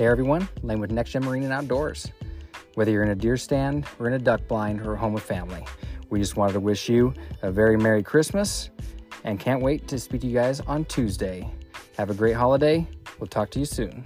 Hey everyone, Layne with Nexgen Marine and Outdoors. Whether you're in a deer stand or in a duck blind or home with family, we just wanted to wish you a very Merry Christmas and can't wait to speak to you guys on Tuesday. Have a great holiday. We'll talk to you soon.